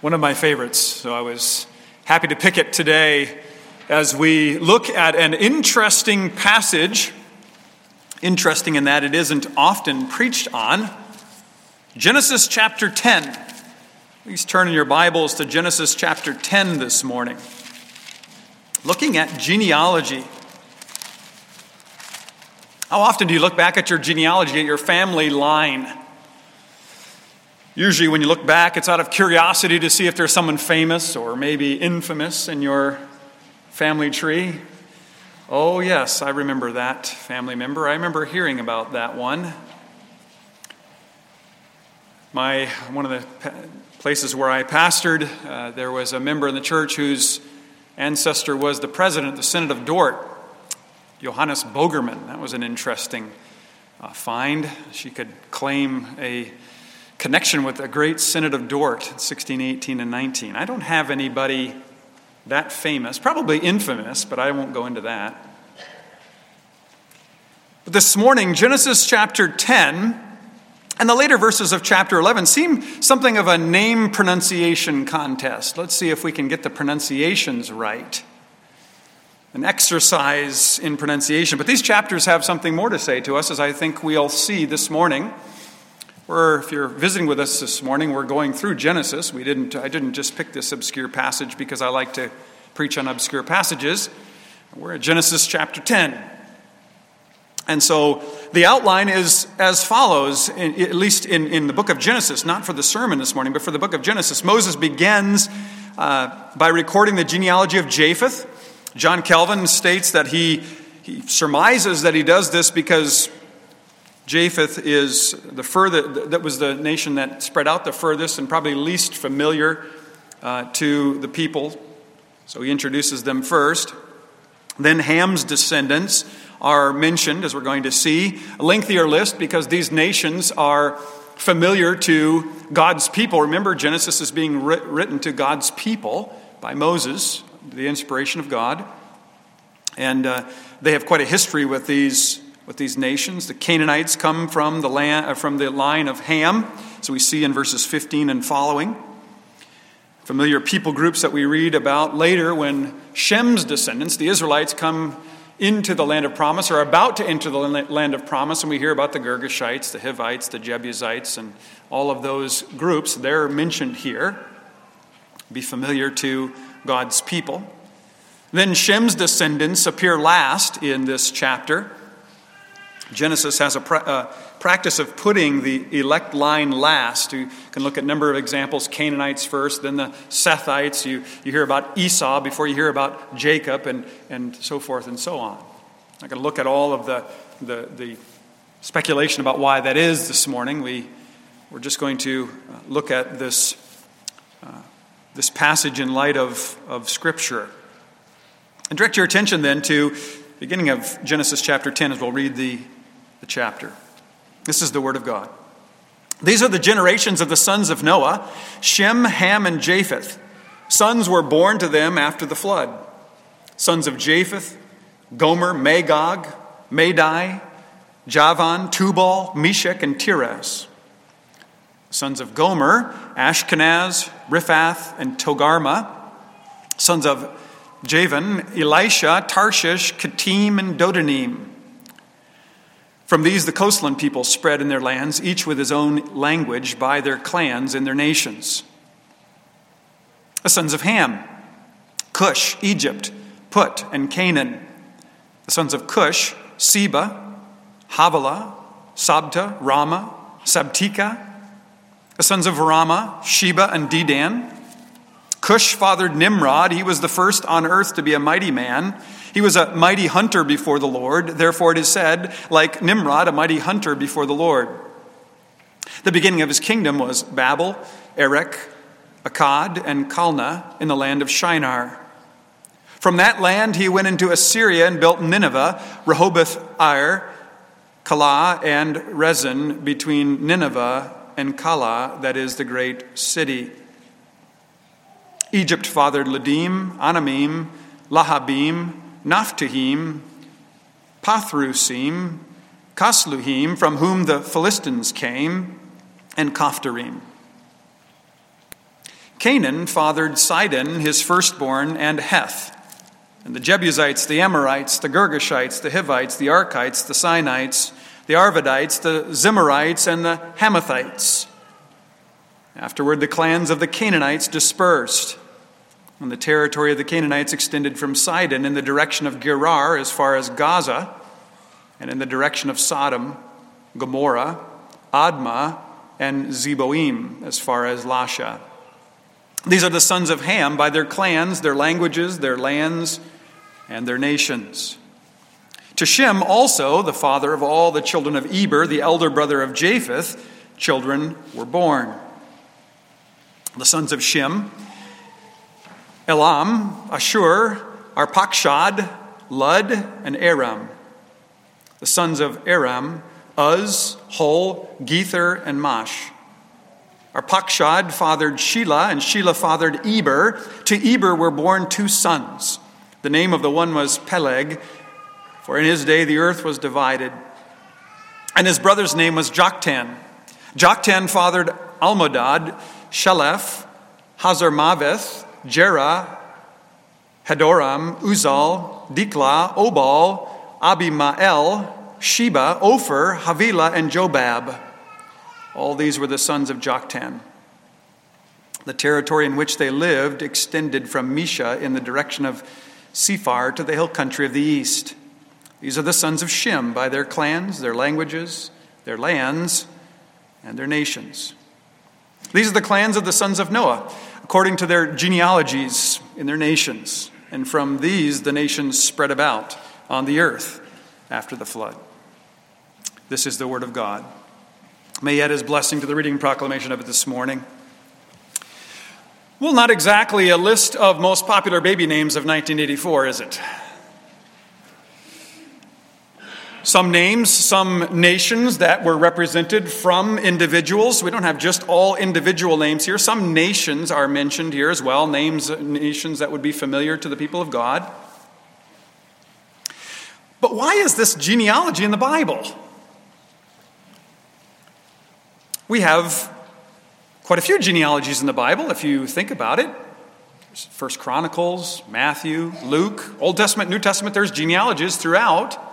one of my favorites, so I was happy to pick it today as we look at an interesting passage. Interesting in that it isn't often preached on. Genesis chapter 10. Please turn in your Bibles to Genesis chapter 10 this morning. Looking at genealogy. How often do you look back at your genealogy, at your family line? Usually, when you look back, it's out of curiosity to see if there's someone famous or maybe infamous in your family tree. Oh, yes, I remember that family member. I remember hearing about that one. My, one of the places where I pastored, uh, there was a member in the church whose ancestor was the president of the Synod of Dort, Johannes Bogerman. That was an interesting uh, find. She could claim a connection with a great Synod of Dort, 1618 and 19. I don't have anybody that famous, probably infamous, but I won't go into that. But this morning, Genesis chapter 10 and the later verses of chapter 11 seem something of a name pronunciation contest. Let's see if we can get the pronunciations right. An exercise in pronunciation. But these chapters have something more to say to us, as I think we'll see this morning. Or if you're visiting with us this morning, we're going through Genesis. We didn't, I didn't just pick this obscure passage because I like to preach on obscure passages. We're at Genesis chapter 10. And so the outline is as follows, in, at least in, in the book of Genesis, not for the sermon this morning, but for the book of Genesis. Moses begins uh, by recording the genealogy of Japheth. John Calvin states that he, he surmises that he does this because Japheth is the further, that was the nation that spread out the furthest and probably least familiar uh, to the people. So he introduces them first. Then Ham's descendants are mentioned, as we're going to see. A lengthier list because these nations are familiar to God's people. Remember, Genesis is being writ- written to God's people by Moses, the inspiration of God. And uh, they have quite a history with these with these nations. The Canaanites come from the, land, uh, from the line of Ham, so we see in verses 15 and following. Familiar people groups that we read about later when Shem's descendants, the Israelites, come into the land of promise or about to enter the land of promise, and we hear about the Girgashites, the Hivites, the Jebusites, and all of those groups. They're mentioned here. Be familiar to God's people. Then Shem's descendants appear last in this chapter. Genesis has a pra- uh, practice of putting the elect line last. You can look at a number of examples Cainites first, then the Sethites. You, you hear about Esau before you hear about Jacob, and, and so forth and so on. I'm going to look at all of the, the, the speculation about why that is this morning. We, we're just going to uh, look at this, uh, this passage in light of, of Scripture. And direct your attention then to beginning of Genesis chapter 10 as we'll read the the chapter. This is the Word of God. These are the generations of the sons of Noah Shem, Ham, and Japheth. Sons were born to them after the flood. Sons of Japheth, Gomer, Magog, Madai, Javan, Tubal, Meshech, and Tiras. Sons of Gomer, Ashkenaz, Riphath, and Togarmah. Sons of Javan, Elisha, Tarshish, Kittim, and Dodanim. From these, the coastland people spread in their lands, each with his own language, by their clans and their nations. The sons of Ham Cush, Egypt, Put, and Canaan. The sons of Cush, Seba, Havilah, Sabta, Raamah, Sabteca. The sons of Raamah, Sheba, and Dedan. Cush fathered Nimrod. He was the first on earth to be a mighty man. He was a mighty hunter before the Lord. Therefore, it is said, like Nimrod, a mighty hunter before the Lord. The beginning of his kingdom was Babel, Erech, Akkad, and Calneh in the land of Shinar. From that land he went into Assyria and built Nineveh, Rehoboth Ir, Calah, and Resen between Nineveh and Calah, that is the great city. Egypt fathered Ludim, Anamim, Lahabim, Naphtuhim, Pathrusim, Casluhim, from whom the Philistines came, and Caphtorim. Canaan fathered Sidon, his firstborn, and Heth. And the Jebusites, the Amorites, the Girgashites, the Hivites, the Arkites, the Sinites, the Arvadites, the Zemarites, and the Hamathites. Afterward, the clans of the Canaanites dispersed. And the territory of the Canaanites extended from Sidon in the direction of Gerar as far as Gaza, and in the direction of Sodom, Gomorrah, Admah, and Zeboim as far as Lasha. These are the sons of Ham by their clans, their languages, their lands, and their nations. To Shem also, the father of all the children of Eber, the elder brother of Japheth, children were born. The sons of Shem, Elam, Ashur, Arpachshad, Lud, and Aram. The sons of Aram, Uz, Hul, Gether, and Mash. Arpachshad fathered Shelah, and Shelah fathered Eber. To Eber were born two sons. The name of the one was Peleg, for in his day the earth was divided. And his brother's name was Joktan. Joktan fathered Almodad, Sheleph, Hazarmaveth, Jerah, Hadoram, Uzal, Dikla, Obal, Abimael, Sheba, Ophir, Havilah, and Jobab. All these were the sons of Joktan. The territory in which they lived extended from Mesha in the direction of Sephar to the hill country of the east. These are the sons of Shem by their clans, their languages, their lands, and their nations. These are the clans of the sons of Noah, according to their genealogies in their nations. And from these, the nations spread about on the earth after the flood. This is the word of God. May add his blessing to the reading proclamation of it this morning. Well, not exactly a list of most popular baby names of 1984, is it? Some names, some nations that were represented from individuals. We don't have just all individual names here. Some nations are mentioned here as well, names, nations that would be familiar to the people of God. But why is this genealogy in the Bible? We have quite a few genealogies in the Bible, if you think about it. First Chronicles, Matthew, Luke, Old Testament, New Testament, there's genealogies throughout.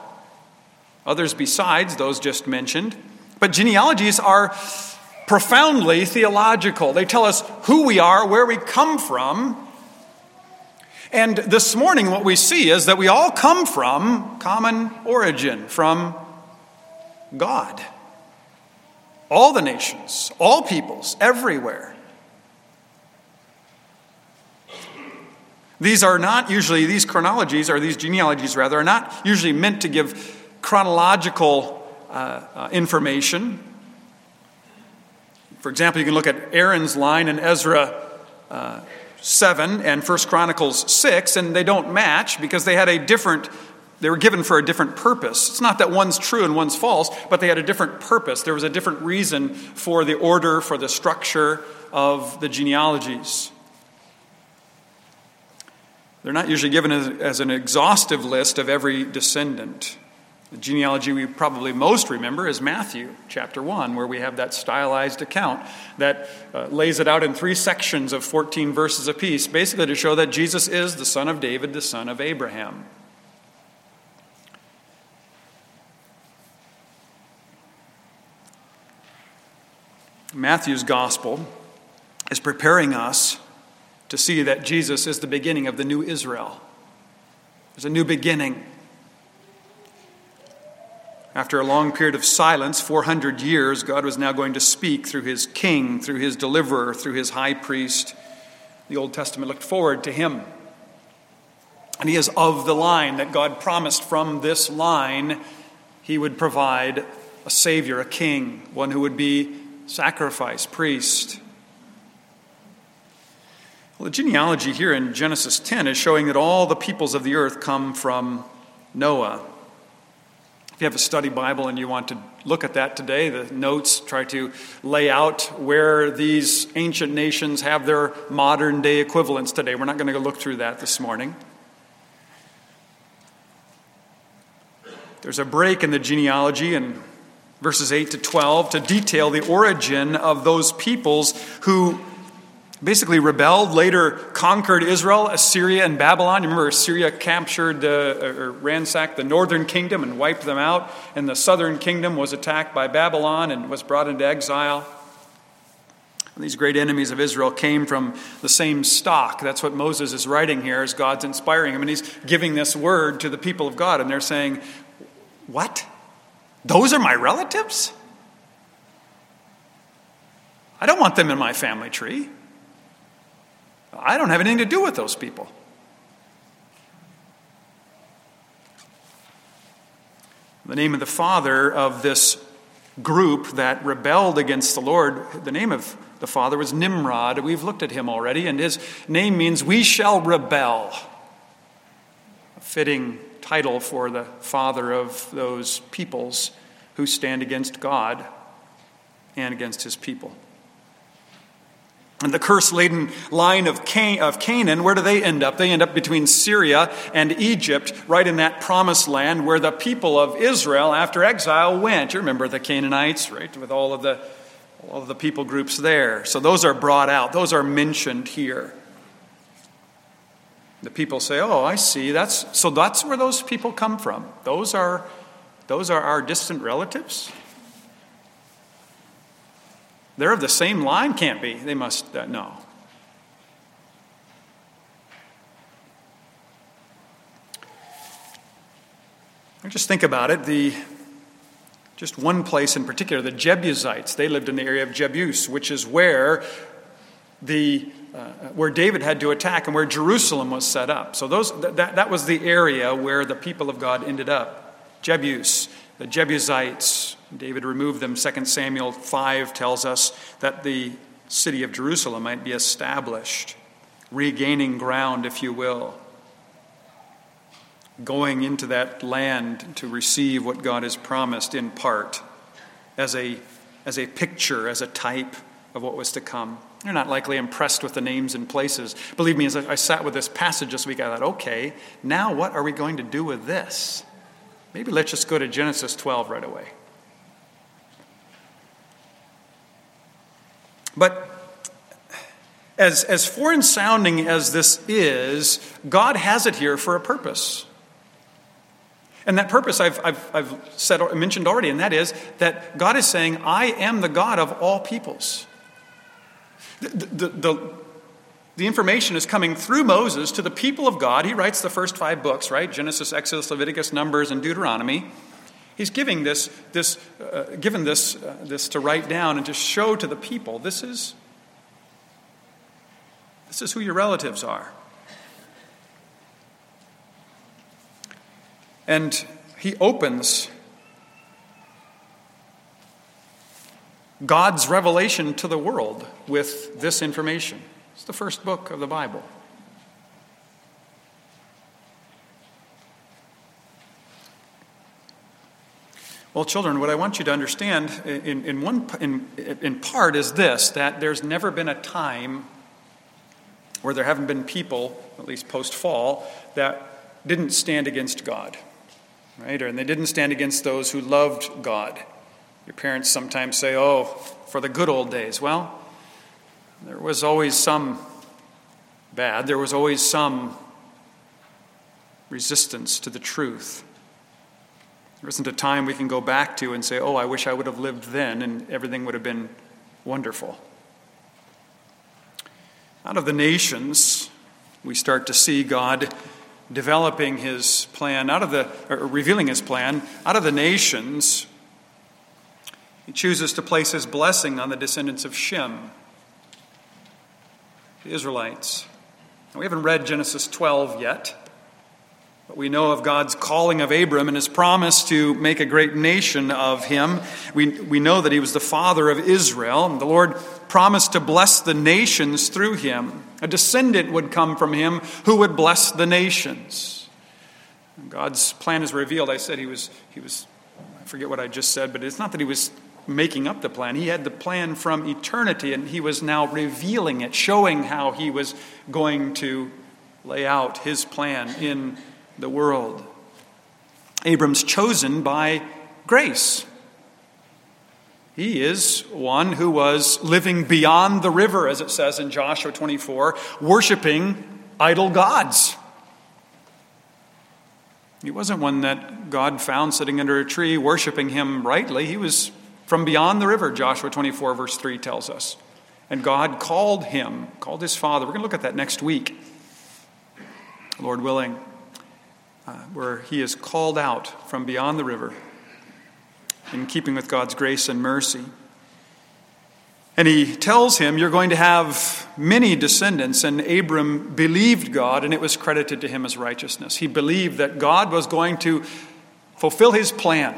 Others besides those just mentioned. But genealogies are profoundly theological. They tell us who we are, where we come from. And this morning, what we see is that we all come from common origin, from God. All the nations, all peoples, everywhere. These are not usually, these chronologies, or these genealogies rather, are not usually meant to give chronological uh, uh, information. For example, you can look at Aaron's line in Ezra uh, 7 and 1 Chronicles 6, and they don't match because they had a different they were given for a different purpose. It's not that one's true and one's false, but they had a different purpose. There was a different reason for the order, for the structure of the genealogies. They're not usually given as, as an exhaustive list of every descendant. The genealogy we probably most remember is Matthew chapter 1, where we have that stylized account that uh, lays it out in three sections of 14 verses apiece, basically to show that Jesus is the son of David, the son of Abraham. Matthew's gospel is preparing us to see that Jesus is the beginning of the new Israel. There's a new beginning. After a long period of silence, 400 years, God was now going to speak through his king, through his deliverer, through his high priest. The Old Testament looked forward to him. And he is of the line that God promised from this line, he would provide a Savior, a King, one who would be sacrifice, priest. Well, the genealogy here in Genesis 10 is showing that all the peoples of the earth come from Noah. If you have a study Bible and you want to look at that today, the notes try to lay out where these ancient nations have their modern day equivalents today. We're not going to go look through that this morning. There's a break in the genealogy, in verses 8 to 12 to detail the origin of those peoples who basically rebelled, later conquered Israel, Assyria, and Babylon. You remember Assyria captured the, uh, or ransacked the northern kingdom and wiped them out, and the southern kingdom was attacked by Babylon and was brought into exile. These great enemies of Israel came from the same stock. That's what Moses is writing here as God's inspiring him. And he's giving this word to the people of God, and they're saying, What? Those are my relatives? I don't want them in my family tree. I don't have anything to do with those people. The name of the father of this group that rebelled against the Lord, the name of the father was Nimrod. We've looked at him already, and his name means we shall rebel. A fitting title for the father of those peoples who stand against God and against his people. And the curse laden line of, Can- of Canaan, where do they end up? They end up between Syria and Egypt, right in that promised land where the people of Israel, after exile, went. You remember the Canaanites, right, with all of the, all of the people groups there. So those are brought out, those are mentioned here. The people say, "Oh, I see. That's so. That's where those people come from. Those are, those are our distant relatives." They're of the same line? Can't be. They must, uh, no. Just think about it. The just one place in particular, the Jebusites. They lived in the area of Jebus, which is where the uh, where David had to attack and where Jerusalem was set up. So those that, that was the area where the people of God ended up. Jebus, the Jebusites, David removed them. 2 Samuel 5 tells us that the city of Jerusalem might be established, regaining ground, if you will, going into that land to receive what God has promised in part as a, as a picture, as a type of what was to come. You're not likely impressed with the names and places. Believe me, as I sat with this passage this week, I thought, okay, now what are we going to do with this? Maybe let's just go to Genesis 12 right away. But as, as foreign sounding as this is, God has it here for a purpose. And that purpose I've, I've, I've said, mentioned already, and that is that God is saying, I am the God of all peoples. The, the, the, the, information is coming through Moses to the people of God. He writes the first five books, right? Genesis, Exodus, Leviticus, Numbers, and Deuteronomy. He's giving this, this, uh, given this, uh, this to write down and to show to the people this is, this is who your relatives are. And he opens God's revelation to the world with this information. It's the first book of the Bible. Well, children, what I want you to understand in, in, one, in, in part is this that there's never been a time where there haven't been people, at least post fall, that didn't stand against God, right? And they didn't stand against those who loved God. Your parents sometimes say, oh, for the good old days. Well, there was always some bad, there was always some resistance to the truth. There isn't a time we can go back to and say, oh, I wish I would have lived then and everything would have been wonderful. Out of the nations, we start to see God developing his plan, out of the, revealing his plan. Out of the nations, he chooses to place his blessing on the descendants of Shem, the Israelites. We haven't read Genesis 12 yet. But we know of God's calling of Abram and his promise to make a great nation of him. We, we know that he was the father of Israel, and the Lord promised to bless the nations through him. A descendant would come from him who would bless the nations. God's plan is revealed. I said he was, he was, I forget what I just said, but it's not that he was making up the plan. He had the plan from eternity, and he was now revealing it, showing how he was going to lay out his plan in the world. Abram's chosen by grace. He is one who was living beyond the river, as it says in Joshua 24, worshiping idol gods. He wasn't one that God found sitting under a tree worshiping him rightly. He was from beyond the river, Joshua 24, verse 3 tells us. And God called him, called his father. We're going to look at that next week, Lord willing, uh, where he is called out from beyond the river in keeping with God's grace and mercy. And he tells him, You're going to have many descendants. And Abram believed God, and it was credited to him as righteousness. He believed that God was going to fulfill his plan,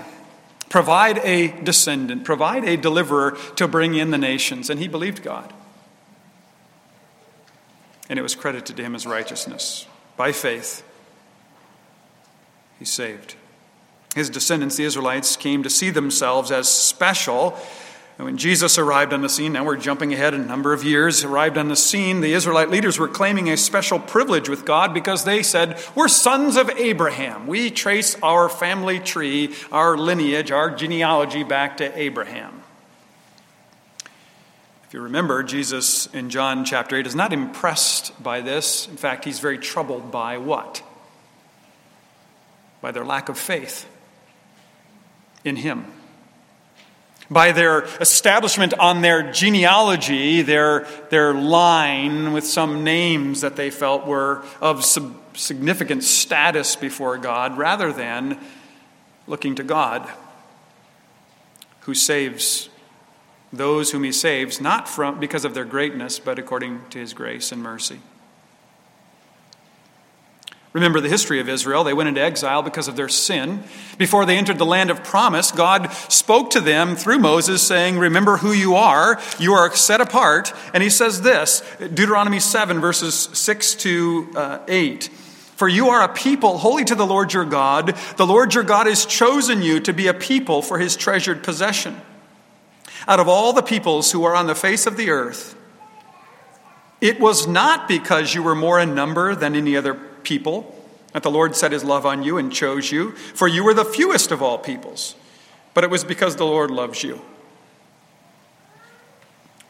provide a descendant, provide a deliverer to bring in the nations. And he believed God. And it was credited to him as righteousness. By faith, he's saved. His descendants, the Israelites, came to see themselves as special. When Jesus arrived on the scene, now we're jumping ahead a number of years, arrived on the scene, the Israelite leaders were claiming a special privilege with God because they said, We're sons of Abraham. We trace our family tree, our lineage, our genealogy back to Abraham. If you remember, Jesus in John chapter 8 is not impressed by this. In fact, he's very troubled by what? By their lack of faith in him. By their establishment on their genealogy, their, their line with some names that they felt were of significant status before God, rather than looking to God, who saves those whom he saves, not from, because of their greatness, but according to his grace and mercy. Remember the history of Israel. They went into exile because of their sin. Before they entered the land of promise, God spoke to them through Moses, saying, Remember who you are. You are set apart. And he says this Deuteronomy 7, verses 6 to uh, 8. For you are a people holy to the Lord your God. The Lord your God has chosen you to be a people for his treasured possession. Out of all the peoples who are on the face of the earth, it was not because you were more in number than any other people that the Lord set his love on you and chose you, for you were the fewest of all peoples, but it was because the Lord loves you.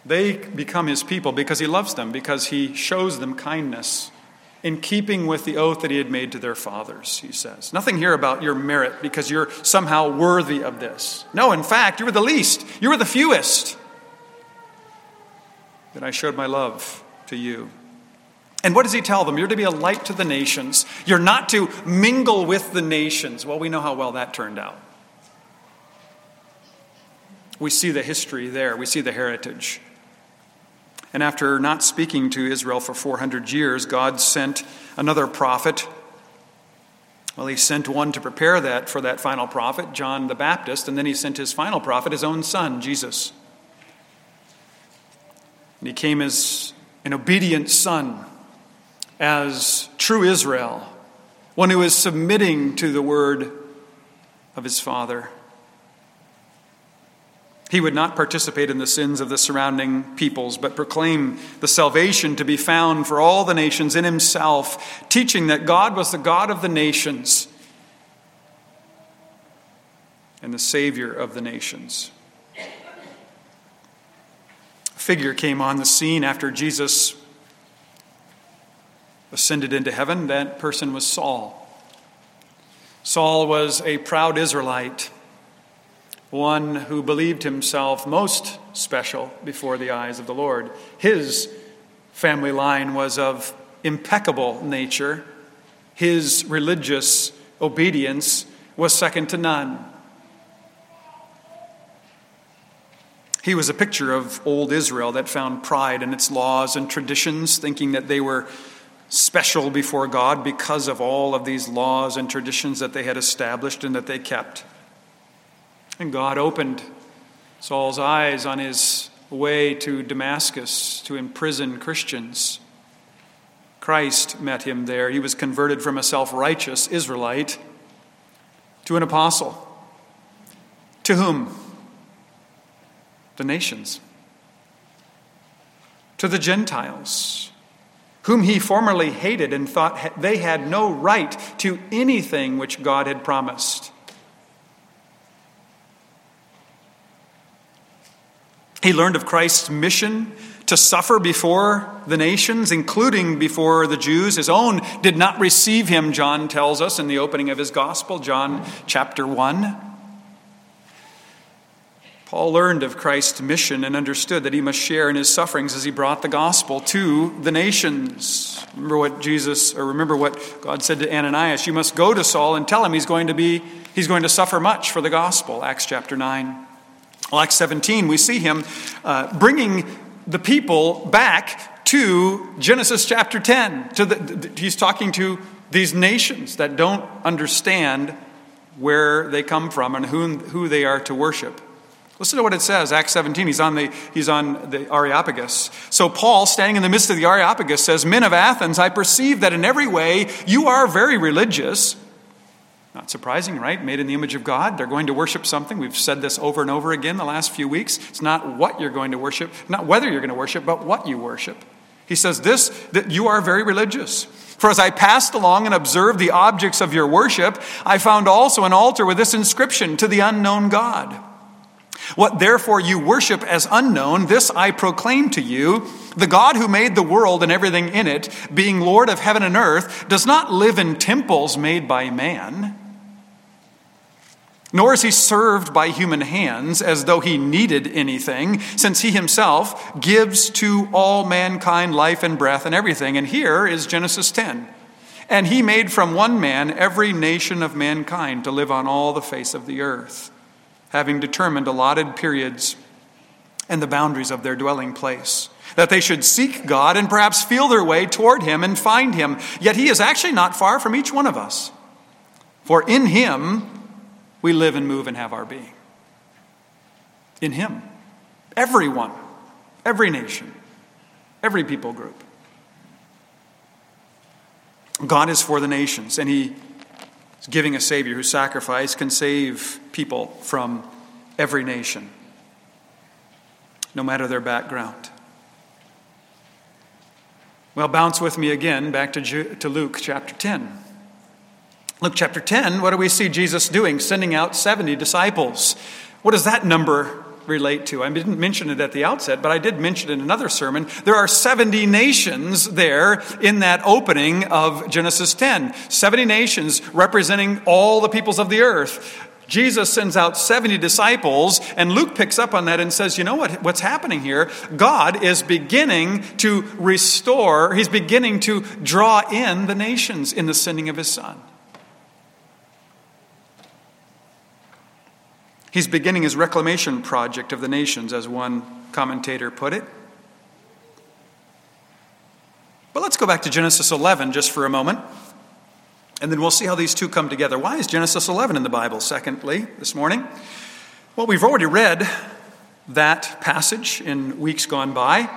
They become his people because he loves them, because he shows them kindness in keeping with the oath that he had made to their fathers, he says. Nothing here about your merit because you're somehow worthy of this. No, in fact, you were the least, you were the fewest. That I showed my love to you. And what does he tell them? You're to be a light to the nations. You're not to mingle with the nations. Well, we know how well that turned out. We see the history there, we see the heritage. And after not speaking to Israel for 400 years, God sent another prophet. Well, he sent one to prepare that for that final prophet, John the Baptist, and then he sent his final prophet, his own son, Jesus. And he came as an obedient son as true Israel, one who is submitting to the word of his Father. He would not participate in the sins of the surrounding peoples, but proclaim the salvation to be found for all the nations in himself, teaching that God was the God of the nations and the Savior of the nations. A figure came on the scene after Jesus ascended into heaven, that person was Saul. Saul was a proud Israelite, one who believed himself most special before the eyes of the Lord. His family line was of impeccable nature, his religious obedience was second to none. He was a picture of old Israel that found pride in its laws and traditions, thinking that they were special before God because of all of these laws and traditions that they had established and that they kept. And God opened Saul's eyes on his way to Damascus to imprison Christians. Christ met him there. He was converted from a self righteous Israelite to an apostle. To whom? The nations. To the Gentiles whom he formerly hated and thought they had no right to anything which God had promised. He learned of Christ's mission to suffer before the nations, including before the Jews. His own did not receive him, John tells us in the opening of his gospel, John chapter 1. Paul learned of Christ's mission and understood that he must share in his sufferings as he brought the gospel to the nations. Remember what Jesus, or remember what God said to Ananias, you must go to Saul and tell him he's going to be, he's going to suffer much for the gospel, Acts chapter 9. Well, Acts 17, we see him uh, bringing the people back to Genesis chapter 10. To the, he's talking to these nations that don't understand where they come from and who, who they are to worship. Listen to what it says, Acts 17. He's on the, he's on the Areopagus. So Paul, standing in the midst of the Areopagus, says, Men of Athens, I perceive that in every way you are very religious. Not surprising, right? Made in the image of God. They're going to worship something. We've said this over and over again the last few weeks. It's not what you're going to worship, not whether you're going to worship, but what you worship. He says this that you are very religious. For as I passed along and observed the objects of your worship, I found also an altar with this inscription to the unknown God. What therefore you worship as unknown, this I proclaim to you the God who made the world and everything in it, being Lord of heaven and earth, does not live in temples made by man nor is he served by human hands as though he needed anything, since he himself gives to all mankind life and breath and everything. And here is Genesis 10. And he made from one man every nation of mankind to live on all the face of the earth, having determined allotted periods and the boundaries of their dwelling place, that they should seek God and perhaps feel their way toward him and find him. Yet he is actually not far from each one of us. For in him, we live and move and have our being. In Him. Everyone, every nation, every people group. God is for the nations, and He giving a Savior whose sacrifice can save people from every nation, no matter their background. Well, bounce with me again back to, to Luke chapter 10. Luke chapter 10, what do we see Jesus doing? Sending out 70 disciples. What does that number relate to? I didn't mention it at the outset, but I did mention it in another sermon. There are 70 nations there in that opening of Genesis 10. 70 nations representing all the peoples of the earth. Jesus sends out 70 disciples, and Luke picks up on that and says, You know what, what's happening here? God is beginning to restore, He's beginning to draw in the nations in the sending of His Son. He's beginning his reclamation project of the nations, as one commentator put it. But let's go back to Genesis 11 just for a moment, and then we'll see how these two come together. Why is Genesis 11 in the Bible, secondly, this morning? Well, we've already read that passage in weeks gone by.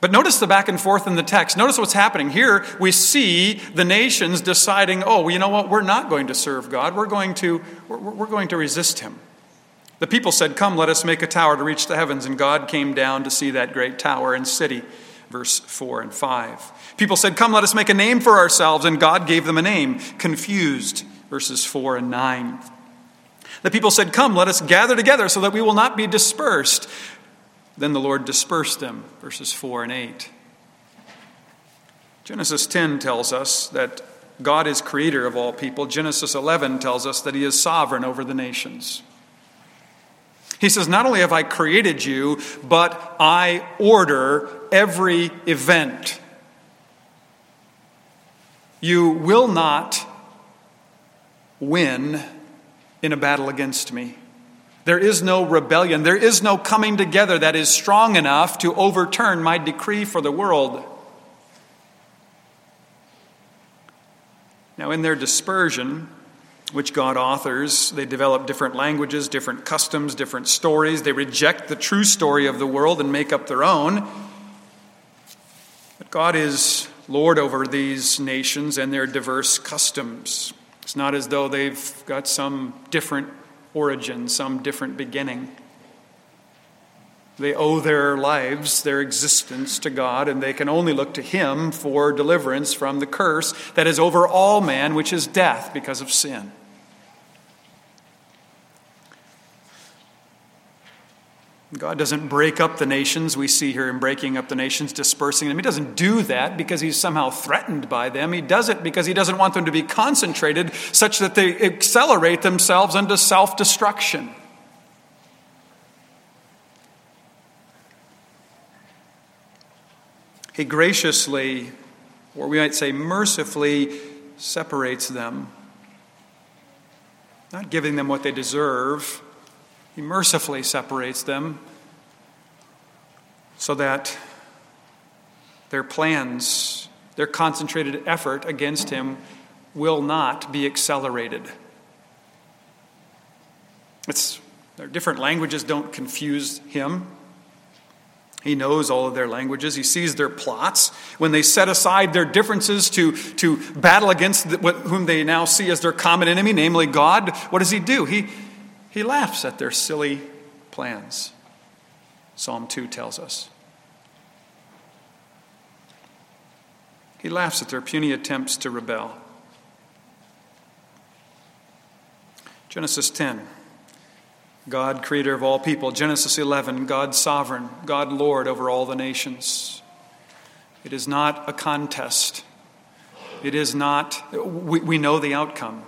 But notice the back and forth in the text. Notice what's happening. Here we see the nations deciding, oh, well, you know what? We're not going to serve God. We're going to, we're, we're going to resist him. The people said, Come, let us make a tower to reach the heavens. And God came down to see that great tower and city. Verse 4 and 5. People said, Come, let us make a name for ourselves. And God gave them a name. Confused. Verses 4 and 9. The people said, Come, let us gather together so that we will not be dispersed. Then the Lord dispersed them. Verses 4 and 8. Genesis 10 tells us that God is creator of all people. Genesis 11 tells us that he is sovereign over the nations. He says, Not only have I created you, but I order every event. You will not win in a battle against me. There is no rebellion. There is no coming together that is strong enough to overturn my decree for the world. Now, in their dispersion, which God authors. They develop different languages, different customs, different stories. They reject the true story of the world and make up their own. But God is Lord over these nations and their diverse customs. It's not as though they've got some different origin, some different beginning. They owe their lives, their existence to God, and they can only look to Him for deliverance from the curse that is over all man, which is death because of sin. God doesn't break up the nations. We see here him breaking up the nations, dispersing them. He doesn't do that because he's somehow threatened by them. He does it because he doesn't want them to be concentrated such that they accelerate themselves into self destruction. He graciously, or we might say mercifully, separates them, not giving them what they deserve he mercifully separates them so that their plans, their concentrated effort against him will not be accelerated. It's, their different languages don't confuse him. He knows all of their languages. He sees their plots. When they set aside their differences to, to battle against the, whom they now see as their common enemy, namely God, what does he do? He, he laughs at their silly plans, Psalm 2 tells us. He laughs at their puny attempts to rebel. Genesis 10. God, creator of all people. Genesis 11, God sovereign, God Lord over all the nations. It is not a contest. It is not, we, we know the outcome.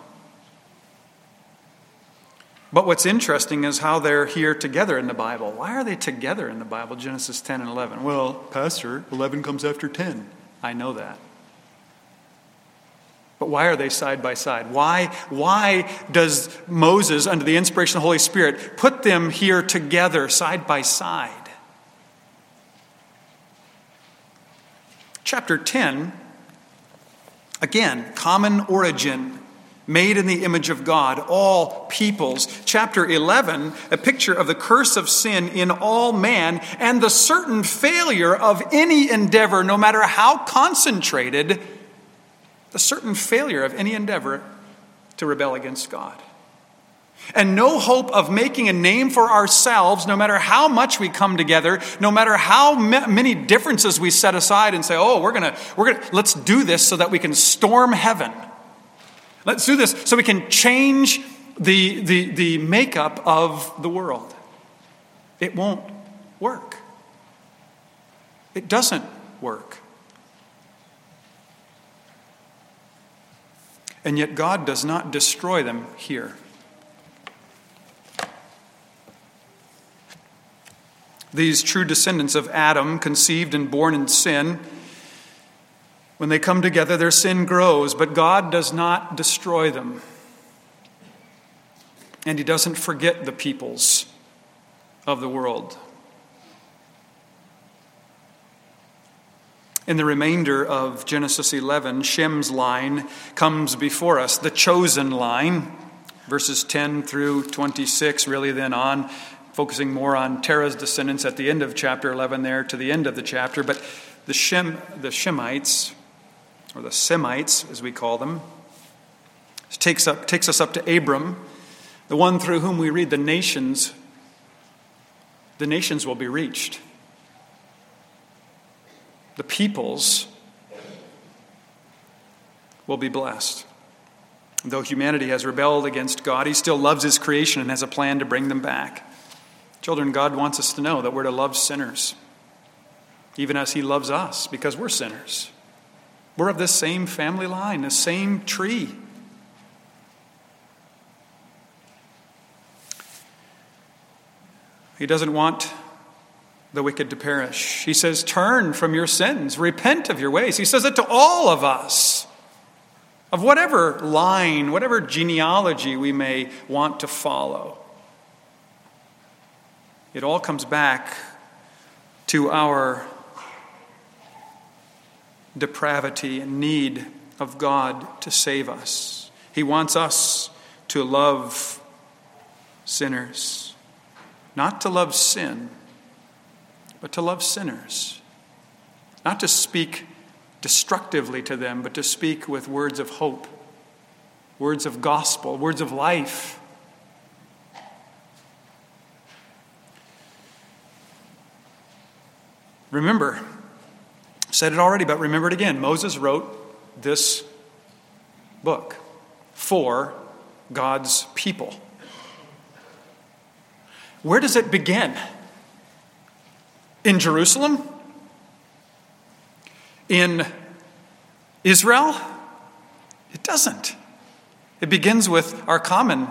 But what's interesting is how they're here together in the Bible. Why are they together in the Bible, Genesis 10 and 11? Well, Pastor, 11 comes after 10. I know that. But why are they side by side? Why, why does Moses, under the inspiration of the Holy Spirit, put them here together, side by side? Chapter 10, again, common origin made in the image of God, all peoples. Chapter 11, a picture of the curse of sin in all man and the certain failure of any endeavor, no matter how concentrated, the certain failure of any endeavor to rebel against God. And no hope of making a name for ourselves, no matter how much we come together, no matter how many differences we set aside and say, oh, we're going to, we're going to, let's do this so that we can storm heaven. Let's do this so we can change the, the, the makeup of the world. It won't work. It doesn't work. And yet, God does not destroy them here. These true descendants of Adam, conceived and born in sin, when they come together, their sin grows, but God does not destroy them. And He doesn't forget the peoples of the world. In the remainder of Genesis 11, Shem's line comes before us, the chosen line, verses 10 through 26, really then on, focusing more on Terah's descendants at the end of chapter 11 there to the end of the chapter. But the, Shem, the Shemites, or the Semites, as we call them. takes, up, takes us up to Abram, the one through whom we read the nations, the nations will be reached. The peoples will be blessed. Though humanity has rebelled against God, He still loves His creation and has a plan to bring them back. Children, God wants us to know that we're to love sinners, even as He loves us, because we're sinners. We're of the same family line, the same tree. He doesn't want the wicked to perish. He says, Turn from your sins, repent of your ways. He says it to all of us, of whatever line, whatever genealogy we may want to follow. It all comes back to our depravity and need of God to save us. He wants us to love sinners, not to love sin, but to love sinners, not to speak destructively to them, but to speak with words of hope, words of gospel, words of life. Remember, Said it already, but remember it again. Moses wrote this book for God's people. Where does it begin? In Jerusalem? In Israel? It doesn't. It begins with our common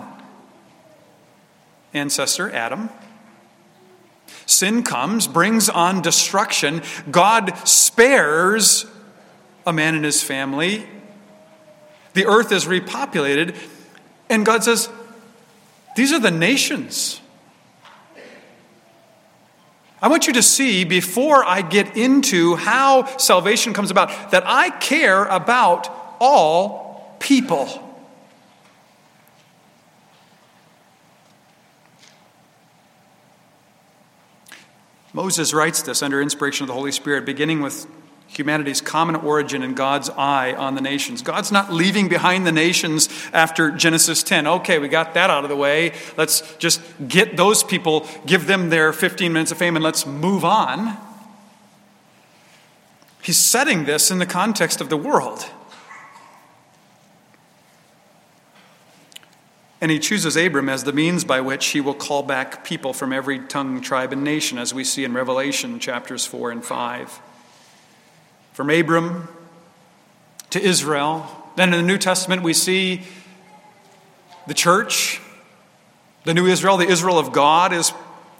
ancestor, Adam. Sin comes, brings on destruction. God spares a man and his family. The earth is repopulated. And God says, These are the nations. I want you to see before I get into how salvation comes about that I care about all people. Moses writes this under inspiration of the Holy Spirit, beginning with humanity's common origin and God's eye on the nations. God's not leaving behind the nations after Genesis 10. Okay, we got that out of the way. Let's just get those people, give them their 15 minutes of fame, and let's move on. He's setting this in the context of the world. And he chooses Abram as the means by which he will call back people from every tongue, tribe, and nation, as we see in Revelation chapters 4 and 5. From Abram to Israel. Then in the New Testament, we see the church, the new Israel, the Israel of God, is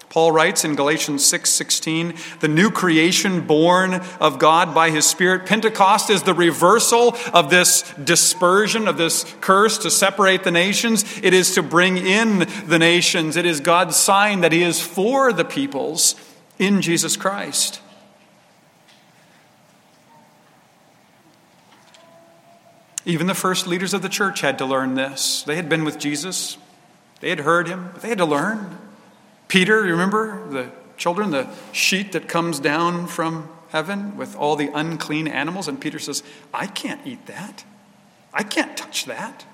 Paul writes in Galatians 6 16, the new creation born of God by his Spirit. Pentecost is the reversal of this dispersion, of this curse to separate the nations. It is to bring in the nations. It is God's sign that he is for the peoples in Jesus Christ. Even the first leaders of the church had to learn this. They had been with Jesus, they had heard him, but they had to learn. Peter, remember the children, the sheet that comes down from heaven with all the unclean animals? And Peter says, I can't eat that. I can't touch that.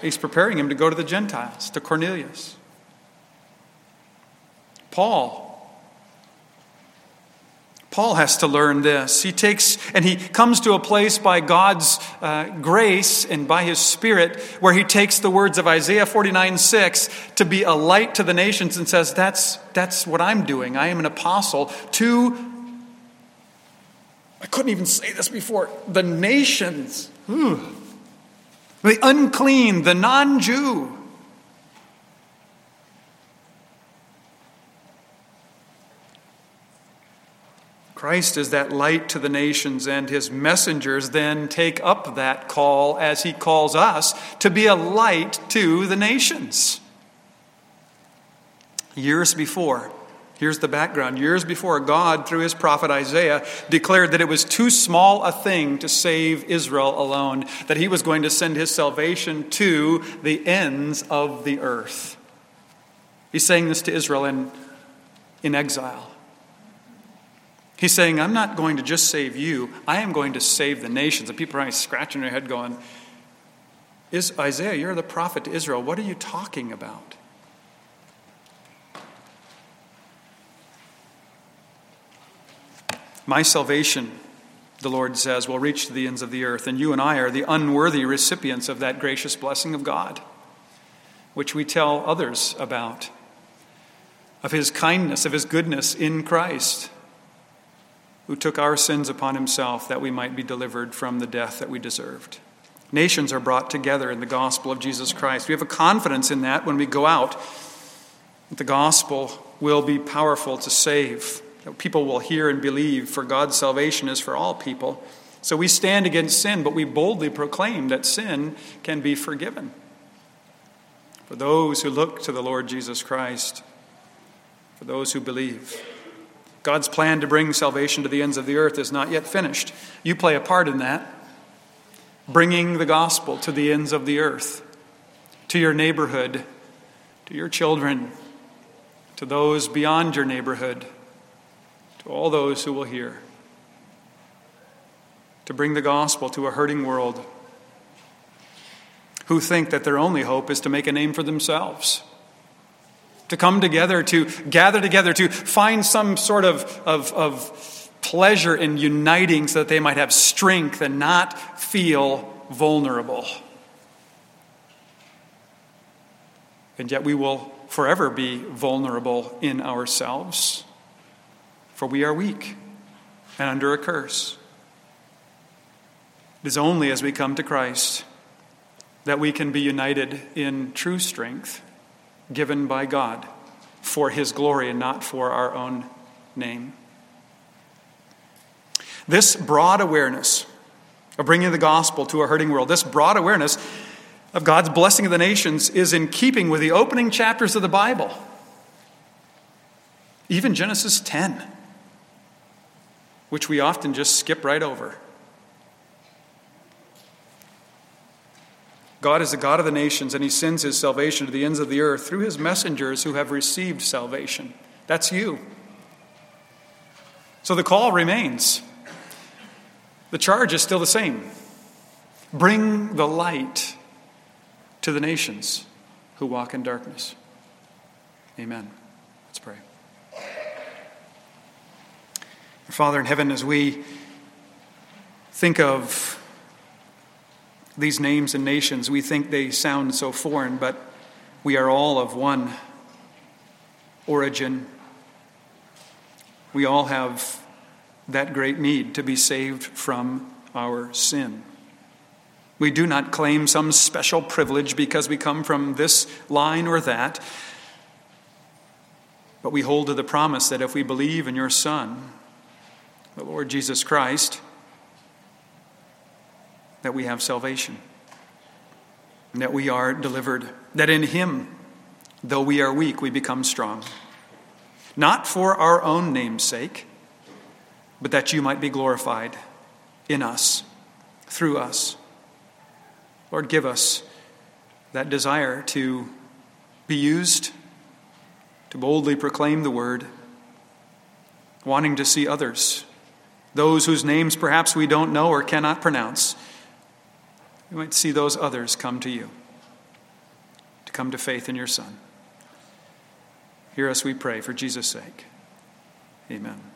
He's preparing him to go to the Gentiles, to Cornelius. Paul Paul has to learn this. He takes, and he comes to a place by God's uh, grace and by his Spirit where he takes the words of Isaiah 49 6 to be a light to the nations and says, That's, that's what I'm doing. I am an apostle to, I couldn't even say this before, the nations, Ooh. the unclean, the non Jew. Christ is that light to the nations, and his messengers then take up that call as he calls us to be a light to the nations. Years before, here's the background years before, God, through his prophet Isaiah, declared that it was too small a thing to save Israel alone, that he was going to send his salvation to the ends of the earth. He's saying this to Israel in, in exile. He's saying, I'm not going to just save you, I am going to save the nations. And people are scratching their head going, Is Isaiah, you're the prophet to Israel. What are you talking about? My salvation, the Lord says, will reach to the ends of the earth, and you and I are the unworthy recipients of that gracious blessing of God, which we tell others about, of His kindness, of His goodness in Christ who took our sins upon himself that we might be delivered from the death that we deserved. Nations are brought together in the gospel of Jesus Christ. We have a confidence in that when we go out. The gospel will be powerful to save. People will hear and believe, for God's salvation is for all people. So we stand against sin, but we boldly proclaim that sin can be forgiven. For those who look to the Lord Jesus Christ, for those who believe. God's plan to bring salvation to the ends of the earth is not yet finished. You play a part in that, bringing the gospel to the ends of the earth, to your neighborhood, to your children, to those beyond your neighborhood, to all those who will hear. To bring the gospel to a hurting world who think that their only hope is to make a name for themselves to come together, to gather together, to find some sort of, of, of pleasure in uniting so that they might have strength and not feel vulnerable. And yet we will forever be vulnerable in ourselves for we are weak and under a curse. It is only as we come to Christ that we can be united in true strength given by God for His glory and not for our own name. This broad awareness of bringing the gospel to a hurting world, this broad awareness of God's blessing of the nations is in keeping with the opening chapters of the Bible. Even Genesis 10, which we often just skip right over. God is the God of the nations, and He sends His salvation to the ends of the earth through His messengers who have received salvation. That's you. So the call remains. The charge is still the same bring the light to the nations who walk in darkness. Amen. Let's pray. Father in heaven, as we think of these names and nations, we think they sound so foreign, but we are all of one origin. We all have that great need to be saved from our sin. We do not claim some special privilege because we come from this line or that, but we hold to the promise that if we believe in your Son, the Lord Jesus Christ, that we have salvation, and that we are delivered, that in Him, though we are weak, we become strong. Not for our own name's sake, but that you might be glorified in us, through us. Lord, give us that desire to be used, to boldly proclaim the word, wanting to see others, those whose names perhaps we don't know or cannot pronounce we might see those others come to you, to come to faith in your Son. Hear us, we pray, for Jesus' sake. Amen.